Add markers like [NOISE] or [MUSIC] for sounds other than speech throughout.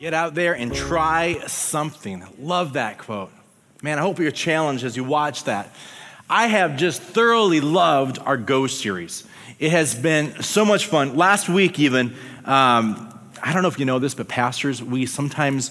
Get out there and try something. Love that quote. Man, I hope you're challenged as you watch that. I have just thoroughly loved our Go series. It has been so much fun. Last week, even, um, I don't know if you know this, but pastors, we sometimes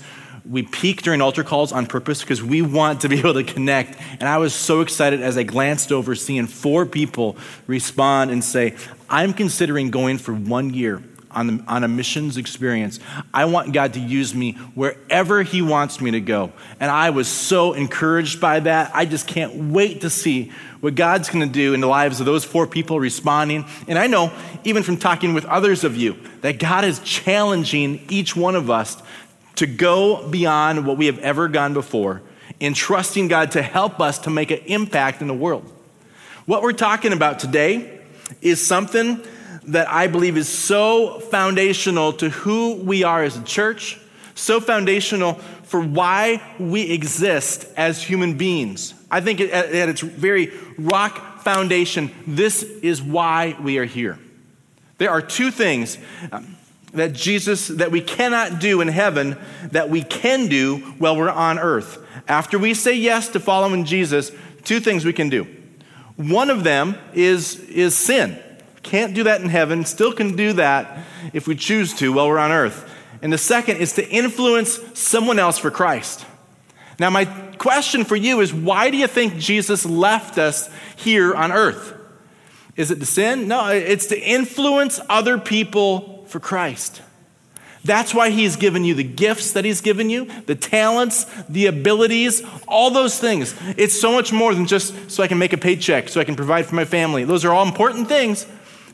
we peek during altar calls on purpose because we want to be [LAUGHS] able to connect. And I was so excited as I glanced over, seeing four people respond and say, "I'm considering going for one year." On, the, on a missions experience. I want God to use me wherever He wants me to go. And I was so encouraged by that. I just can't wait to see what God's going to do in the lives of those four people responding. And I know, even from talking with others of you, that God is challenging each one of us to go beyond what we have ever gone before in trusting God to help us to make an impact in the world. What we're talking about today is something that I believe is so foundational to who we are as a church, so foundational for why we exist as human beings. I think at, its very rock foundation, this is why we are here. There are two things um, that Jesus, that we cannot do in heaven, that we can do while we're on earth. After we say yes to following Jesus, two things we can do. One of them is, is sin. Can't do that in heaven, still can do that if we choose to while we're on earth. And the second is to influence someone else for Christ. Now, my question for you is why do you think Jesus left us here on earth? Is it to sin? No, it's to influence other people for Christ. That's why he's given you the gifts that he's given you, the talents, the abilities, all those things. It's so much more than just so I can make a paycheck, so I can provide for my family. Those are all important things.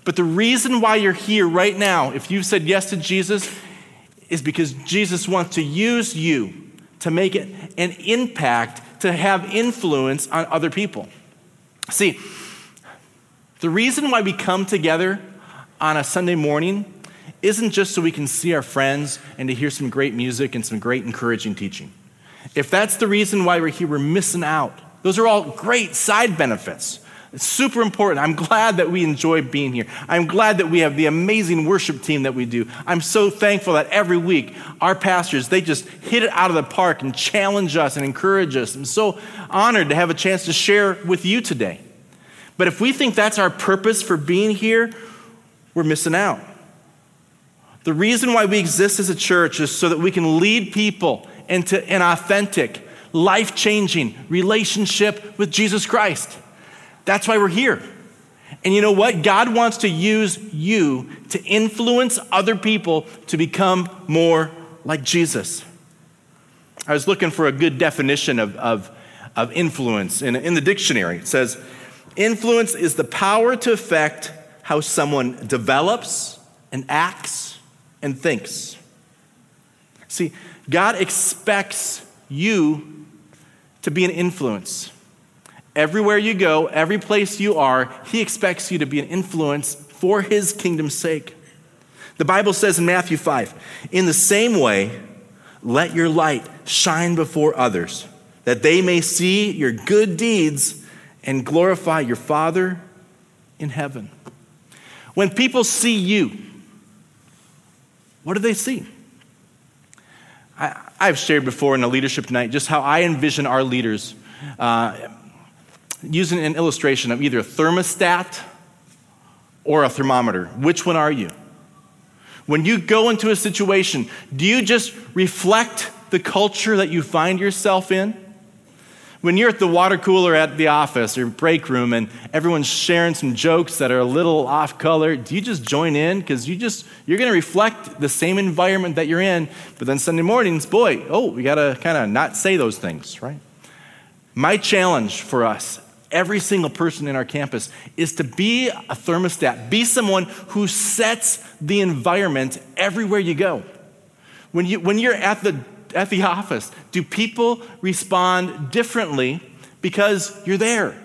But the reason why you're here right now, if you've said yes to Jesus, is because Jesus wants to use you to make it an impact, to have influence on other people. See, the reason why we come together on a Sunday morning isn't just so we can see our friends and to hear some great music and some great encouraging teaching. If that's the reason why we're here, we're missing out. Those are all great side benefits. It's super important. I'm glad that we enjoy being here. I'm glad that we have the amazing worship team that we do. I'm so thankful that every week our pastors, they just hit it out of the park and challenge us and encourage us. I'm so honored to have a chance to share with you today. But if we think that's our purpose for being here, we're missing out. The reason why we exist as a church is so that we can lead people into an authentic, life changing relationship with Jesus Christ. That's why we're here. And you know what? God wants to use you to influence other people to become more like Jesus. I was looking for a good definition of, of, of influence in, in the dictionary. It says, influence is the power to affect how someone develops and acts and thinks. See, God expects you to be an influence. Everywhere you go, every place you are, He expects you to be an influence for His kingdom's sake. The Bible says in Matthew 5 In the same way, let your light shine before others, that they may see your good deeds and glorify your Father in heaven. When people see you, what do they see? I, have shared before in a leadership night just how I envision our leaders. Uh, using an illustration of either a thermostat or a thermometer. Which one are you? When you go into a situation, do you just reflect the culture that you find yourself in? When you're at the water cooler at the office or break room and everyone's sharing some jokes that are a little off color, do you just join in? Because you just you're gonna reflect the same environment that you're in, but then Sunday mornings, boy, oh, we gotta kind of not say those things, right? My challenge for us every single person in our campus is to be a thermostat, be someone who sets the environment everywhere you go. When, you, when you're at the, at the office, do people respond differently because you're there?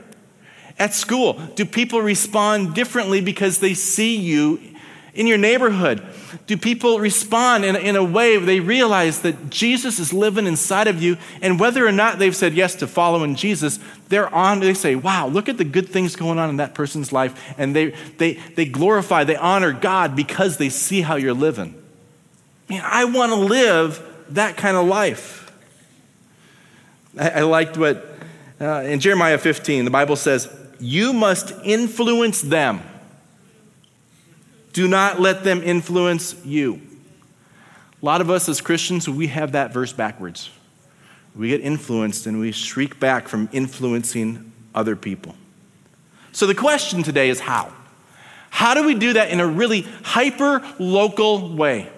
At school, do people respond differently because they see you in your neighborhood? Do people respond in, in a way they realize that Jesus is living inside of you? And whether or not they've said yes to following Jesus, they're on, they say, wow, look at the good things going on in that person's life. And they, they, they glorify, they honor God because they see how you're living. Man, I want to live that kind of life. I, I liked what uh, in Jeremiah 15, the Bible says, You must influence them. Do not let them influence you. A lot of us as Christians, we have that verse backwards. We get influenced and we shriek back from influencing other people. So the question today is how? How do we do that in a really hyper local way?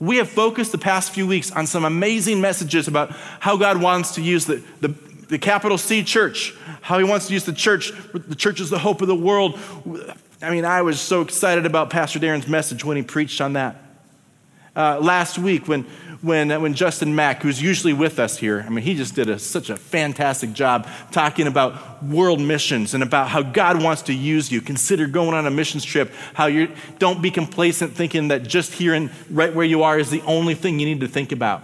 We have focused the past few weeks on some amazing messages about how God wants to use the, the, the capital C church, how He wants to use the church. The church is the hope of the world. I mean, I was so excited about Pastor Darren's message when he preached on that. Uh, last week, when, when, uh, when Justin Mack, who's usually with us here, I mean, he just did a, such a fantastic job talking about world missions and about how God wants to use you. Consider going on a missions trip, how you don't be complacent thinking that just here and right where you are is the only thing you need to think about.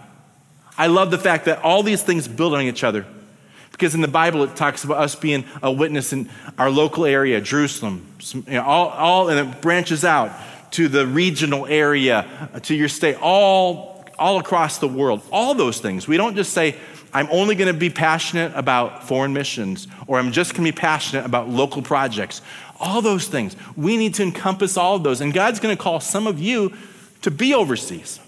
I love the fact that all these things build on each other. Because in the Bible, it talks about us being a witness in our local area, Jerusalem, you know, all, all, and it branches out to the regional area, uh, to your state, all, all across the world. All those things. We don't just say, I'm only going to be passionate about foreign missions, or I'm just going to be passionate about local projects. All those things. We need to encompass all of those. And God's going to call some of you to be overseas.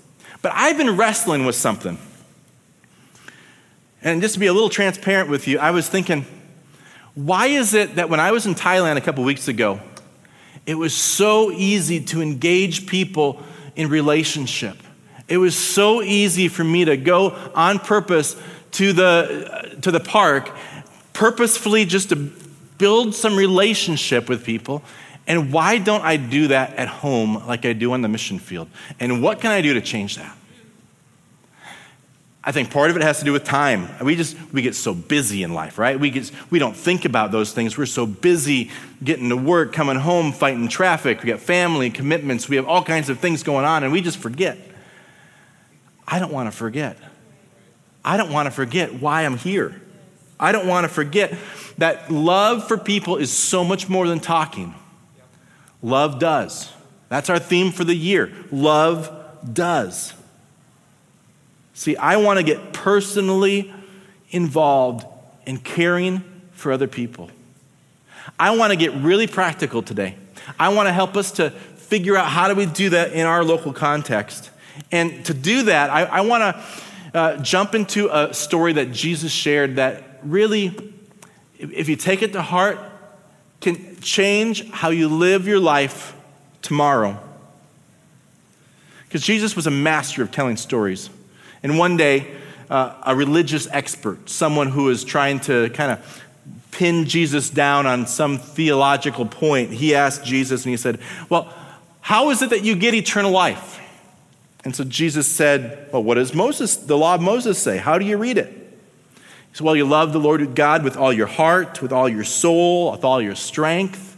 But I've been wrestling with something. And just to be a little transparent with you, I was thinking, why is it that when I was in Thailand a couple weeks ago, it was so easy to engage people in relationship? It was so easy for me to go on purpose to the, to the park, purposefully just to build some relationship with people. And why don't I do that at home like I do on the mission field? And what can I do to change that? I think part of it has to do with time. We just we get so busy in life, right? We get we don't think about those things. We're so busy getting to work, coming home, fighting traffic. We got family commitments. We have all kinds of things going on, and we just forget. I don't want to forget. I don't want to forget why I'm here. I don't want to forget that love for people is so much more than talking. Love does. That's our theme for the year. Love does. See, I want to get personally involved in caring for other people. I want to get really practical today. I want to help us to figure out how do we do that in our local context. And to do that, I, I want to uh, jump into a story that Jesus shared that really, if you take it to heart, can change how you live your life tomorrow. Because Jesus was a master of telling stories. And one day, uh, a religious expert, someone who is trying to kind of pin Jesus down on some theological point, he asked Jesus and he said, Well, how is it that you get eternal life? And so Jesus said, Well, what does Moses, the law of Moses say? How do you read it? He said, Well, you love the Lord God with all your heart, with all your soul, with all your strength,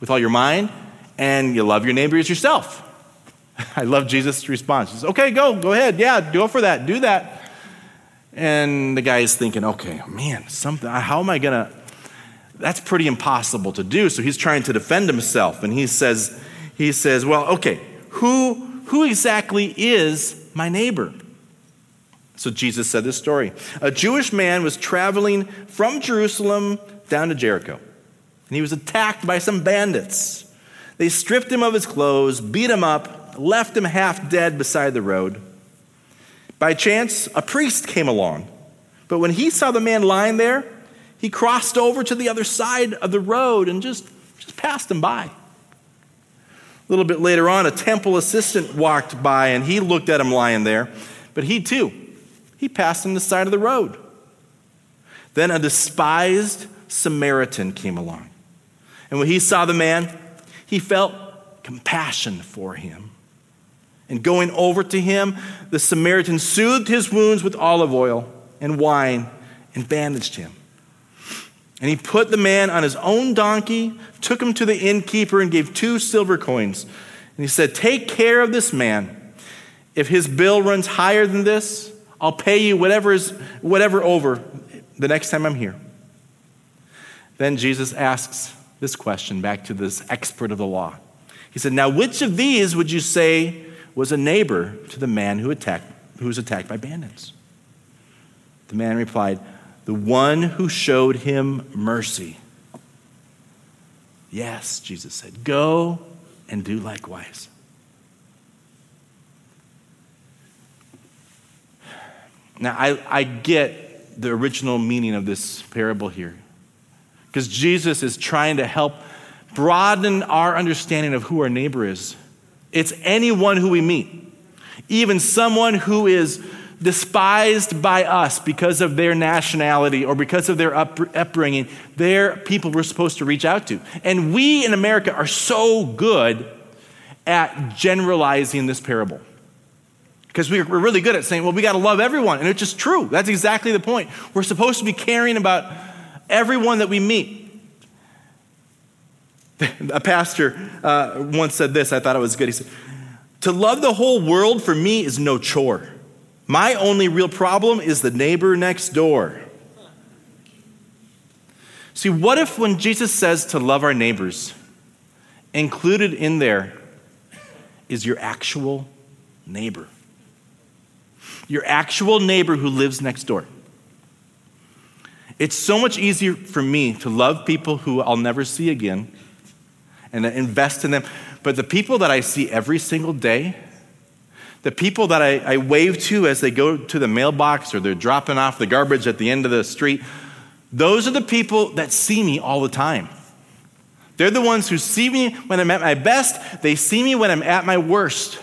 with all your mind, and you love your neighbor as yourself. [LAUGHS] I love Jesus' response. He says, okay, go, go ahead. Yeah, go for that. Do that. And the guy is thinking, okay, man, something, how am I going to, that's pretty impossible to do. So he's trying to defend himself. And he says, he says, well, okay, who, who exactly is my neighbor? So Jesus said this story. A Jewish man was traveling from Jerusalem down to Jericho, and he was attacked by some bandits. They stripped him of his clothes, beat him up, left him half dead beside the road. By chance, a priest came along, but when he saw the man lying there, he crossed over to the other side of the road and just, just passed him by. A little bit later on, a temple assistant walked by and he looked at him lying there, but he too, he passed him the side of the road. Then a despised Samaritan came along. And when he saw the man, he felt compassion for him. And going over to him, the Samaritan soothed his wounds with olive oil and wine and bandaged him. And he put the man on his own donkey, took him to the innkeeper, and gave two silver coins. And he said, Take care of this man. If his bill runs higher than this, I'll pay you whatever is whatever over the next time I'm here. Then Jesus asks this question back to this expert of the law. He said, Now, which of these would you say was a neighbor to the man who attacked who was attacked by bandits? The man replied, The one who showed him mercy. Yes, Jesus said, Go and do likewise. Now, I, I get the original meaning of this parable here because Jesus is trying to help broaden our understanding of who our neighbor is. It's anyone who we meet, even someone who is despised by us because of their nationality or because of their upbringing. They're people we're supposed to reach out to. And we in America are so good at generalizing this parable. Because we're really good at saying, well, we got to love everyone. And it's just true. That's exactly the point. We're supposed to be caring about everyone that we meet. [LAUGHS] A pastor uh, once said this, I thought it was good. He said, To love the whole world for me is no chore. My only real problem is the neighbor next door. See, what if when Jesus says to love our neighbors, included in there is your actual neighbor? Your actual neighbor who lives next door. It's so much easier for me to love people who I'll never see again and invest in them. But the people that I see every single day, the people that I, I, wave to as they go to the mailbox or they're dropping off the garbage at the end of the street, those are the people that see me all the time. They're the ones who see me when I'm at my best, they see me when I'm at my worst.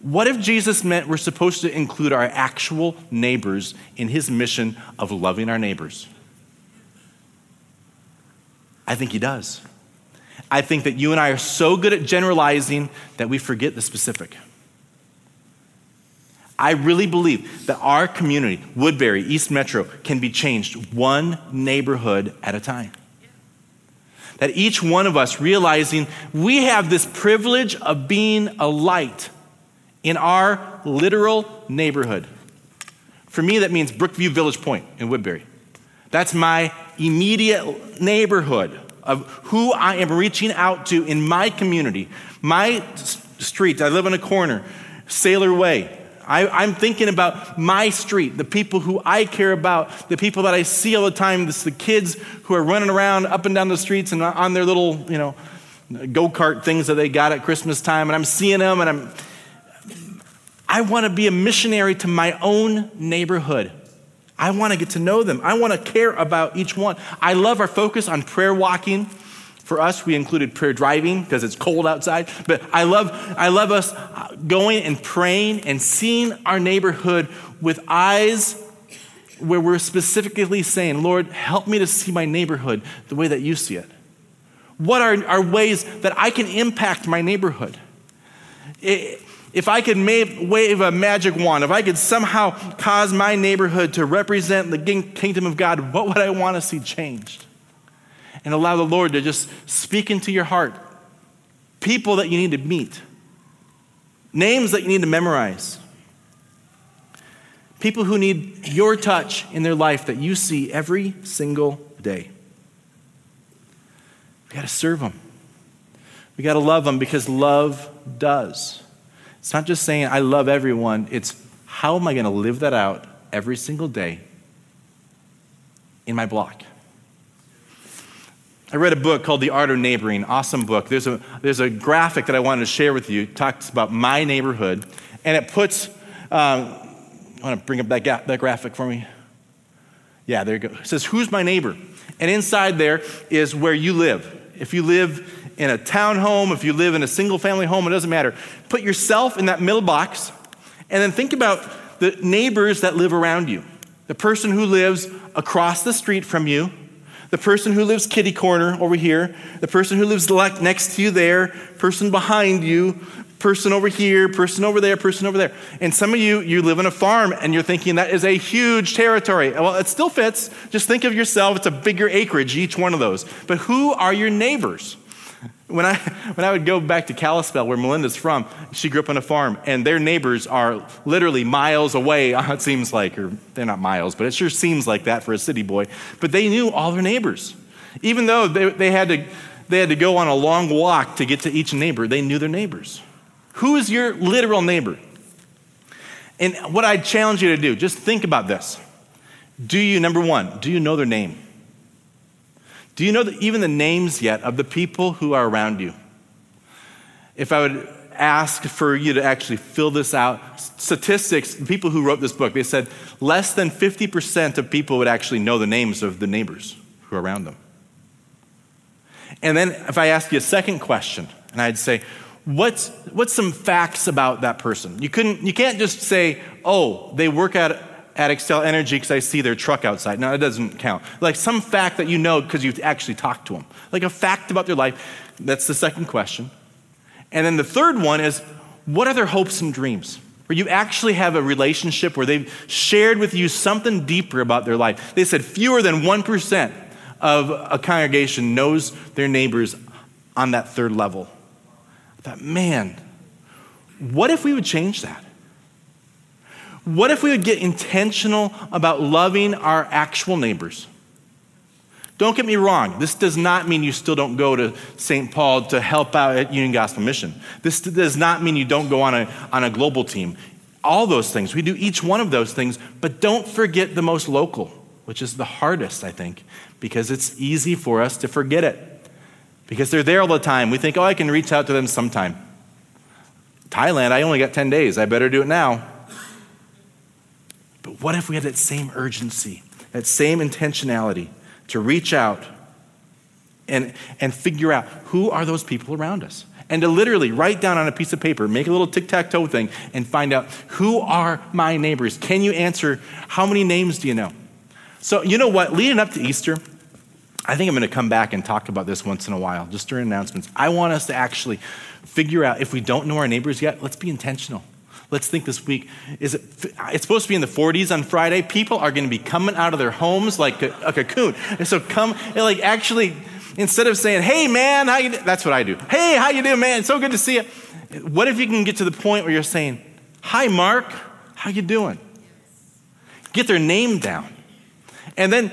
What if Jesus meant we're supposed to include our actual neighbors in his mission of loving our neighbors? I think he does. I think that you and I are so good at generalizing that we forget the specific. I really believe that our community, Woodbury, East Metro, can be changed one neighborhood at a time. That each one of us realizing we have this privilege of being a light in our literal neighborhood. For me, that means Brookview Village Point in Woodbury. That's my immediate neighborhood of who I am reaching out to in my community. My street, I live on a corner, Sailor Way. I, am thinking about my street, the people who I care about, the people that I see all the time, this, the kids who are running around up and down the streets and on their little, you know, go kart things that they got at Christmas time. And I'm seeing them and I'm, I want to be a missionary to my own neighborhood. I want to get to know them. I want to care about each one. I love our focus on prayer walking. For us, we included prayer driving because it's cold outside. But I love, I love us uh, going and praying and seeing our neighborhood with eyes where we're specifically saying, Lord, help me to see my neighborhood the way that you see it. What are, are ways that I can impact my neighborhood? It, if I could wave a magic wand, if I could somehow cause my neighborhood to represent the kingdom of God, what would I want to see changed? And allow the Lord to just speak into your heart. People that you need to meet, names that you need to memorize, people who need your touch in their life that you see every single day. We got to serve them. We got to love them because love does. It's not just saying, I love everyone. It's how am I going to live that out every single day in my block? I read a book called The Art of Neighboring, awesome book. There's a, there's a graphic that I wanted to share with you. It talks about my neighborhood, and it puts, um, I want to bring up that, ga- that graphic for me. Yeah, there you go. It says, Who's my neighbor? And inside there is where you live. If you live in a townhome, if you live in a single family home, it doesn't matter. Put yourself in that middle box and then think about the neighbors that live around you. The person who lives across the street from you, the person who lives kitty corner over here, the person who lives next to you there, person behind you, person over here, person over there, person over there. And some of you, you live on a farm and you're thinking that is a huge territory. Well, it still fits. Just think of yourself, it's a bigger acreage, each one of those. But who are your neighbors? When I, when I would go back to Kalispell, where Melinda's from, she grew up on a farm, and their neighbors are literally miles away, [LAUGHS] it seems like, or they're not miles, but it sure seems like that for a city boy. But they knew all their neighbors. Even though they, they, had to, they had to go on a long walk to get to each neighbor, they knew their neighbors. Who is your literal neighbor? And what I challenge you to do, just think about this. Do you, number one, do you know their name? Do you know even the names yet of the people who are around you? If I would ask for you to actually fill this out, statistics, people who wrote this book, they said less than 50% of people would actually know the names of the neighbors who are around them. And then if I ask you a second question, and I'd say, what's, what's some facts about that person? You, couldn't, you can't just say, oh, they work at, at Xcel Energy because I see their truck outside. No, it doesn't count. Like some fact that you know because you've actually talked to them. Like a fact about their life. That's the second question. And then the third one is, what are their hopes and dreams? Where you actually have a relationship where they've shared with you something deeper about their life. They said fewer than 1% of a congregation knows their neighbors on that third level. I thought, man, what if we would change that? What if we would get intentional about loving our actual neighbors? Don't get me wrong, this does not mean you still don't go to St. Paul to help out at Union Gospel Mission. This does not mean you don't go on a, on a global team. All those things, we do each one of those things, but don't forget the most local, which is the hardest, I think, because it's easy for us to forget it. Because they're there all the time. We think, oh, I can reach out to them sometime. Thailand, I only got 10 days. I better do it now. But what if we had that same urgency, that same intentionality to reach out and, and figure out who are those people around us? And to literally write down on a piece of paper, make a little tic tac toe thing, and find out who are my neighbors. Can you answer how many names do you know? So, you know what? Leading up to Easter, I think I'm going to come back and talk about this once in a while, just during announcements. I want us to actually figure out if we don't know our neighbors yet, let's be intentional. Let's think this week. Is it, it's supposed to be in the 40s on Friday. People are going to be coming out of their homes like a, a cocoon. And so come, like actually, instead of saying, "Hey man, how you?" That's what I do. Hey, how you doing, man? So good to see you. What if you can get to the point where you're saying, "Hi, Mark, how you doing?" Get their name down. And then,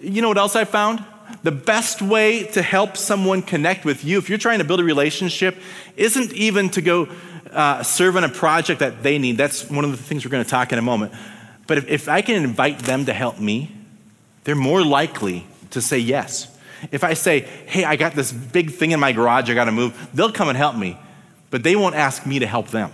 you know what else I found? The best way to help someone connect with you, if you're trying to build a relationship, isn't even to go uh, serve on a project that they need. That's one of the things we're going to talk in a moment. But if, if I can invite them to help me, they're more likely to say yes. If I say, hey, I got this big thing in my garage, I got to move, they'll come and help me, but they won't ask me to help them.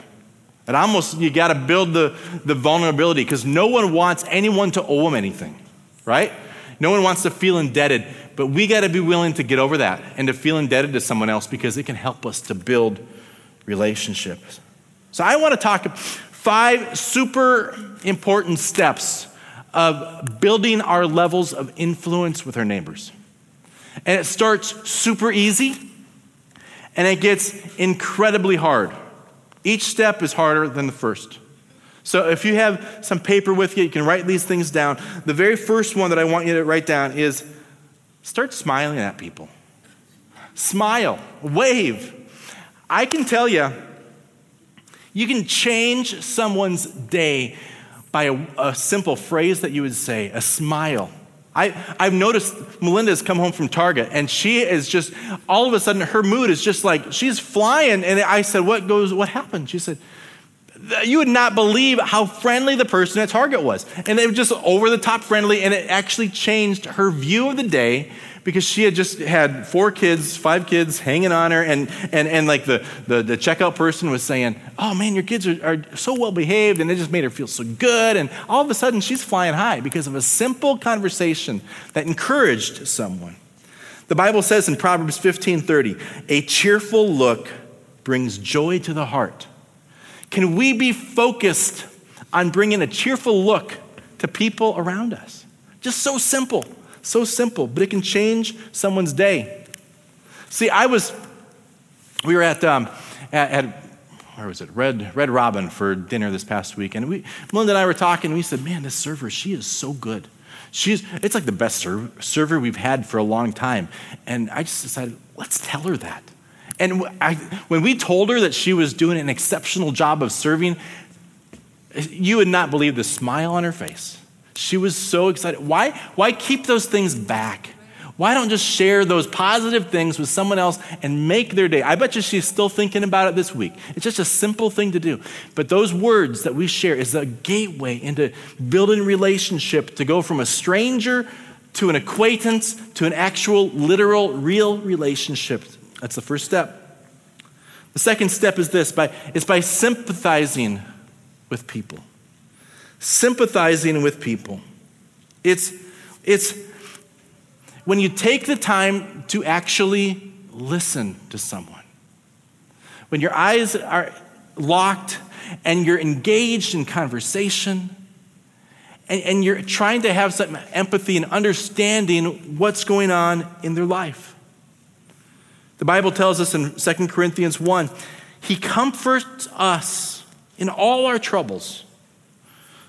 And almost, you got to build the, the vulnerability because no one wants anyone to owe them anything right? No one wants to feel indebted, but we got to be willing to get over that and to feel indebted to someone else because it can help us to build relationships. So I want to talk five super important steps of building our levels of influence with our neighbors. And it starts super easy and it gets incredibly hard. Each step is harder than the first. So if you have some paper with you, you can write these things down. The very first one that I want you to write down is start smiling at people. Smile, wave. I can tell you, you can change someone's day by a, a simple phrase that you would say, a smile. I, have noticed Melinda's come home from Target and she is just, all of a sudden, her mood is just like, she's flying. And I said, What goes, what happened? She said, you would not believe how friendly the person at Target was. And they were just over the top friendly, and it actually changed her view of the day because she had just had four kids, five kids hanging on her, and, and, and like the, the, the checkout person was saying, Oh man, your kids are, are so well behaved, and it just made her feel so good. And all of a sudden, she's flying high because of a simple conversation that encouraged someone. The Bible says in Proverbs 15 30, a cheerful look brings joy to the heart can we be focused on bringing a cheerful look to people around us? Just so simple, so simple, but it can change someone's day. See, I was, we were at, um, at, at where was it? Red, Red Robin for dinner this past week. And we, Melinda and I were talking. And we said, man, this server, she is so good. She's, it's like the best server, server we've had for a long time. And I just decided, let's tell her that. And I, when we told her that she was doing an exceptional job of serving, you would not believe the smile on her face. She was so excited. Why, why keep those things back? Why don't just share those positive things with someone else and make their day? I bet you she's still thinking about it this week. It's just a simple thing to do. But those words that we share is a gateway into building relationship to go from a stranger to an acquaintance to an actual, literal, real relationship. That's the first step. The second step is this by, is by sympathizing with people. Sympathizing with people. It's, it's when you take the time to actually listen to someone, when your eyes are locked and you're engaged in conversation, and, you're trying to have some empathy and understanding what's going on in their life. The Bible tells us in 2 Corinthians 1 He comforts us in all our troubles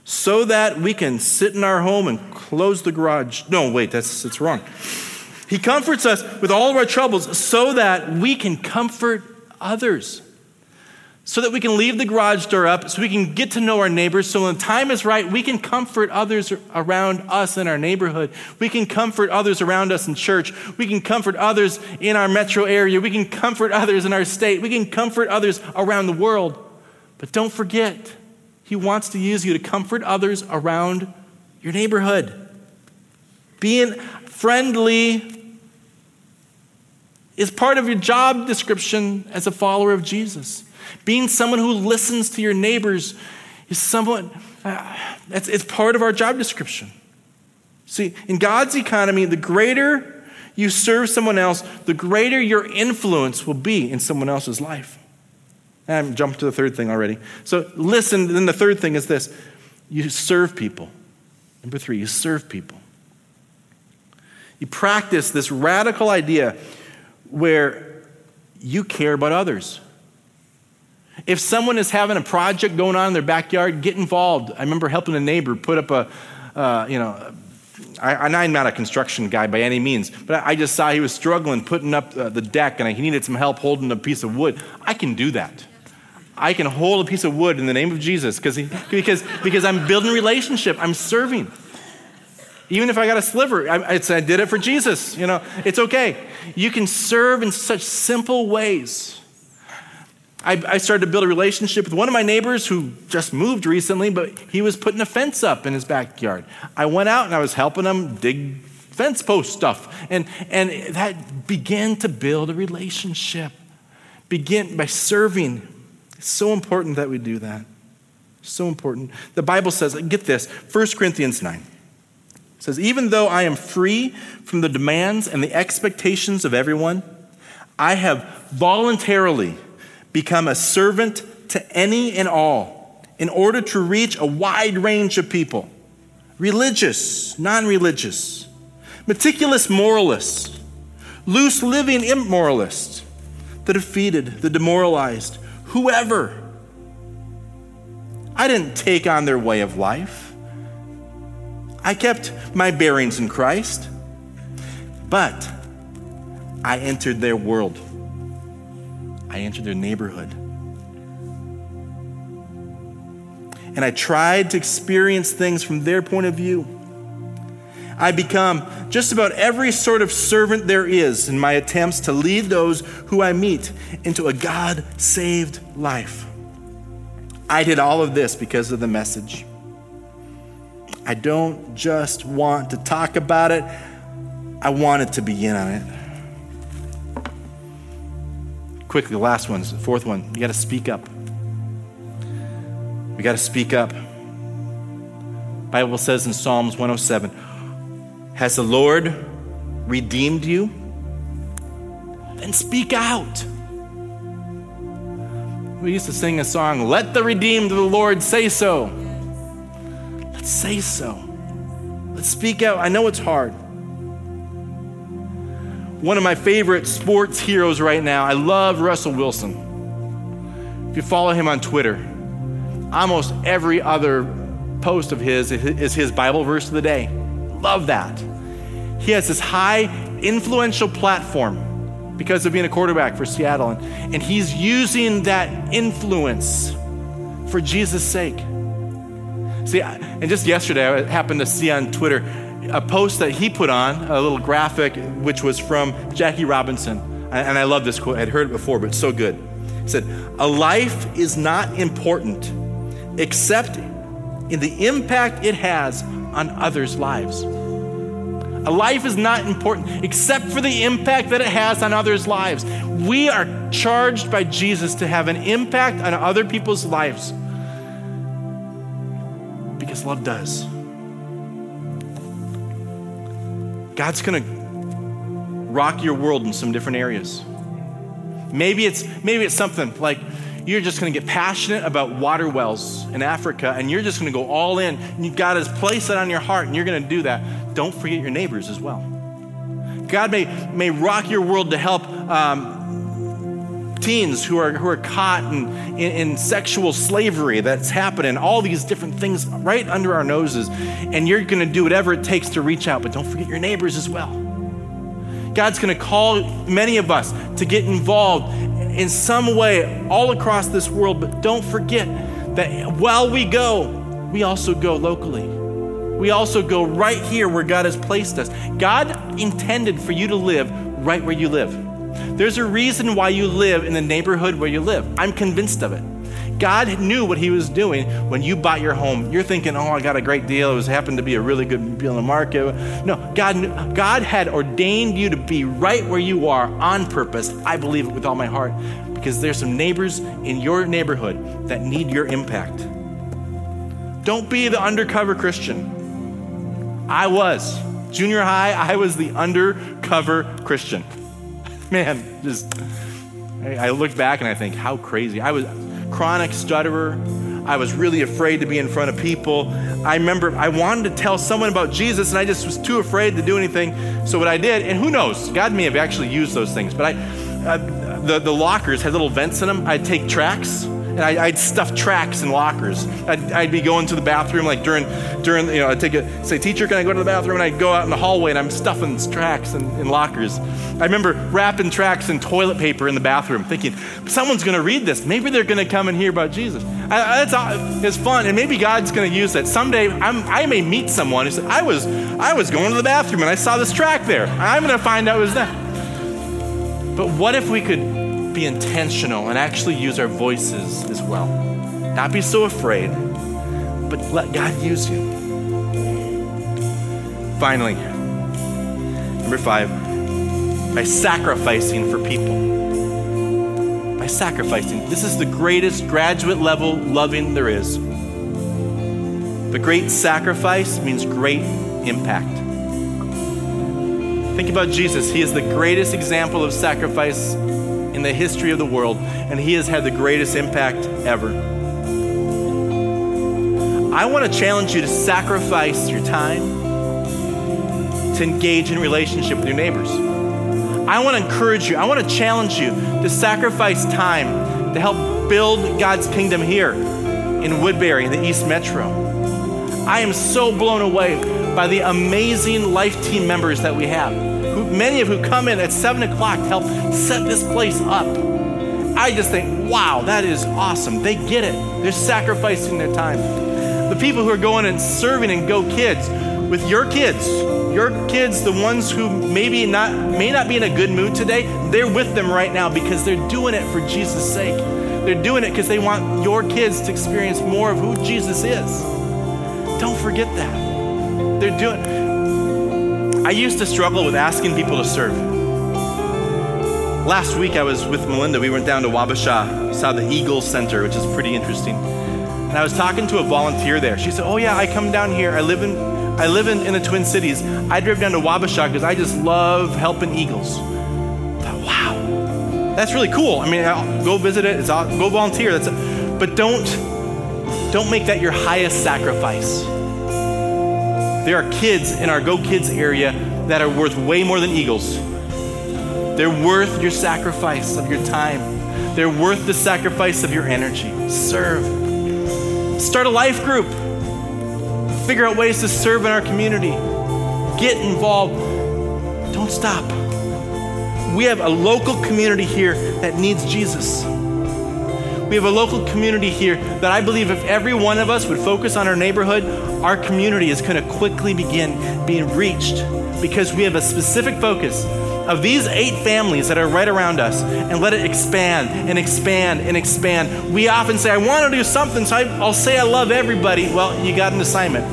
so that we can sit in our home and close the garage. No, wait, that's, that's wrong. He comforts us with all of our troubles so that we can comfort others. So that we can leave the garage door up, so we can get to know our neighbors, so when the time is right, we can comfort others around us in our neighborhood. We can comfort others around us in church. We can comfort others in our metro area. We can comfort others in our state. We can comfort others around the world. But don't forget, he wants to use you to comfort others around your neighborhood. Being friendly is part of your job description as a follower of Jesus. Being someone who listens to your neighbors is someone, uh, it's, it's part of our job description. See, in God's economy, the greater you serve someone else, the greater your influence will be in someone else's life. I'm jumping to the third thing already. So listen, then the third thing is this you serve people. Number three, you serve people. You practice this radical idea where you care about others. If someone is having a project going on in their backyard, get involved. I remember helping a neighbor put up a, uh, you know, I, am not a construction guy by any means, but I just saw he was struggling putting up uh, the deck and he needed some help holding a piece of wood. I can do that. I can hold a piece of wood in the name of Jesus because, because, because I'm building relationship. I'm serving. Even if I got a sliver, I, I did it for Jesus. You know, it's okay. You can serve in such simple ways. I, I, started to build a relationship with one of my neighbors who just moved recently, but he was putting a fence up in his backyard. I went out and I was helping him dig fence post stuff. And, and that began to build a relationship. Begin by serving it's so important that we do that. So important. The Bible says, get this, 1 Corinthians 9 says, Even though I am free from the demands and the expectations of everyone, I have voluntarily become a servant to any and all in order to reach a wide range of people religious, non religious, meticulous moralists, loose living immoralists, the defeated, the demoralized whoever. I didn't take on their way of life. I kept my bearings in Christ, but I entered their world. I entered their neighborhood. And I tried to experience things from their point of view. I become just about every sort of servant there is in my attempts to lead those who I meet into a God saved life. I did all of this because of the message. I don't just want to talk about it, I wanted to begin on it. Quickly, the last one, the fourth one. You got to speak up. We got to speak up. Bible says in Psalms 107 has the Lord redeemed you? Then speak out. We used to sing a song, Let the redeemed of the Lord say so. Let's say so. Let's speak out. I know it's hard. One of my favorite sports heroes right now, I love Russell Wilson. If you follow him on Twitter, almost every other post of his is his Bible verse of the day. Love that. He has this high influential platform because of being a quarterback for Seattle, and, and he's using that influence for Jesus' sake. See, and just yesterday, I happened to see on Twitter a post that he put on, a little graphic, which was from Jackie Robinson. And I love this quote. I'd heard it before, but it's so good. He said, A life is not important except in the impact it has on others' lives. A life is not important except for the impact that it has on others' lives. We are charged by Jesus to have an impact on other people's lives because love does. God's going to rock your world in some different areas. Maybe it's maybe it's something like you're just going to get passionate about water wells in Africa and you're just going to go all in and God has placed that on your heart and you're going to do that. Don't forget your neighbors as well. God may, may rock your world to help um, teens who are, who are caught in, in, in sexual slavery that's happening, all these different things right under our noses. And you're going to do whatever it takes to reach out, but don't forget your neighbors as well. God's going to call many of us to get involved in some way all across this world, but don't forget that while we go, we also go locally. We also go right here where God has placed us. God intended for you to live right where you live. There's a reason why you live in the neighborhood where you live. I'm convinced of it. God knew what He was doing when you bought your home. You're thinking, oh, I got a great deal. It was happened to be a really good deal in the market. No, God, God had ordained you to be right where you are on purpose. I believe it with all my heart because there's some neighbors in your neighborhood that need your impact. Don't be the undercover Christian. I was. Junior high, I was the undercover Christian. [LAUGHS] Man, just, I look back and I think, how crazy. I was chronic stutterer. I was really afraid to be in front of people. I remember I wanted to tell someone about Jesus and I just was too afraid to do anything. So what I did, and who knows, God may have actually used those things, but I, uh, the, the lockers had little vents in them. I'd take tracks and I, would stuff tracks in lockers. I'd, I'd, be going to the bathroom like during, during you know, I'd take a, say, teacher, can I go to the bathroom? And I'd go out in the hallway and I'm stuffing tracks in, in lockers. I remember wrapping tracks in toilet paper in the bathroom thinking, someone's going to read this. Maybe they're going to come and hear about Jesus. I, it's, uh, it's fun. And maybe God's going to use that. Someday I'm, i may meet someone who said, I was, I was going to the bathroom and I saw this track there. I'm going to find out it was that. But what if we could be intentional and actually use our voices as well. Not be so afraid, but let God use you. Finally, number five, by sacrificing for people. By sacrificing. This is the greatest graduate level loving there is. The great sacrifice means great impact. Think about Jesus. He is the greatest example of sacrifice in the history of the world, and he has had the greatest impact ever. I want to challenge you to sacrifice your time to engage in relationship with your neighbors. I want to encourage you, I want to challenge you to sacrifice time to help build God's kingdom here in Woodbury, in the East Metro. I am so blown away by the amazing life team members that we have many of who come in at 7 o'clock to help set this place up. I just think, wow, that is awesome. They get it. They're sacrificing their time. The people who are going and serving and Go Kids, with your kids, your kids, the ones who maybe not may not be in a good mood today, they're with them right now because they're doing it for Jesus' sake. They're doing it because they want your kids to experience more of who Jesus is. Don't forget that. They're doing I used to struggle with asking people to serve. Last week I was with Melinda. We went down to Wabasha, saw the Eagle Center, which is pretty interesting. And I was talking to a volunteer there. She said, "Oh yeah, I come down here. I live in I live in, in the Twin Cities. I drove down to Wabasha because I just love helping eagles." I thought, wow, that's really cool. I mean, I'll go visit it. It's all, go volunteer. That's, a, but don't don't make that your highest sacrifice. There are kids in our Go Kids area that are worth way more than eagles. They're worth your sacrifice of your time. They're worth the sacrifice of your energy. Serve. Start a life group. Figure out ways to serve in our community. Get involved. Don't stop. We have a local community here that needs Jesus. We have a local community here that I believe if every one of us would focus on our neighborhood, our community is going to quickly begin being reached because we have a specific focus of these eight families that are right around us and let it expand and expand and expand. We often say, I want to do something, so I, will say I love everybody. Well, you got an assignment.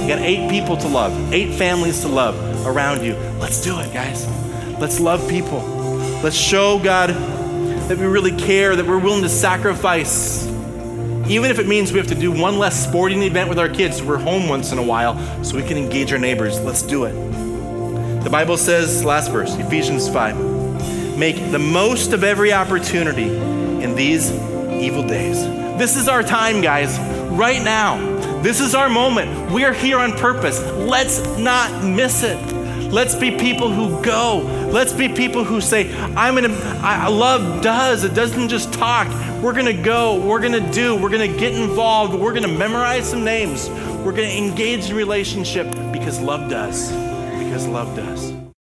You got eight people to love, eight families to love around you. Let's do it, guys. Let's love people. Let's show God that we really care, that we're willing to sacrifice. Even if it means we have to do one less sporting event with our kids, so we're home once in a while so we can engage our neighbors. Let's do it. The Bible says, last verse, Ephesians 5, make the most of every opportunity in these evil days. This is our time, guys, right now. This is our moment. We are here on purpose. Let's not miss it. Let's be people who go. Let's be people who say, I'm gonna, I, love does. It doesn't just talk. We're gonna go. We're gonna do. We're gonna get involved. We're gonna memorize some names. We're gonna engage in relationship because love does because love does.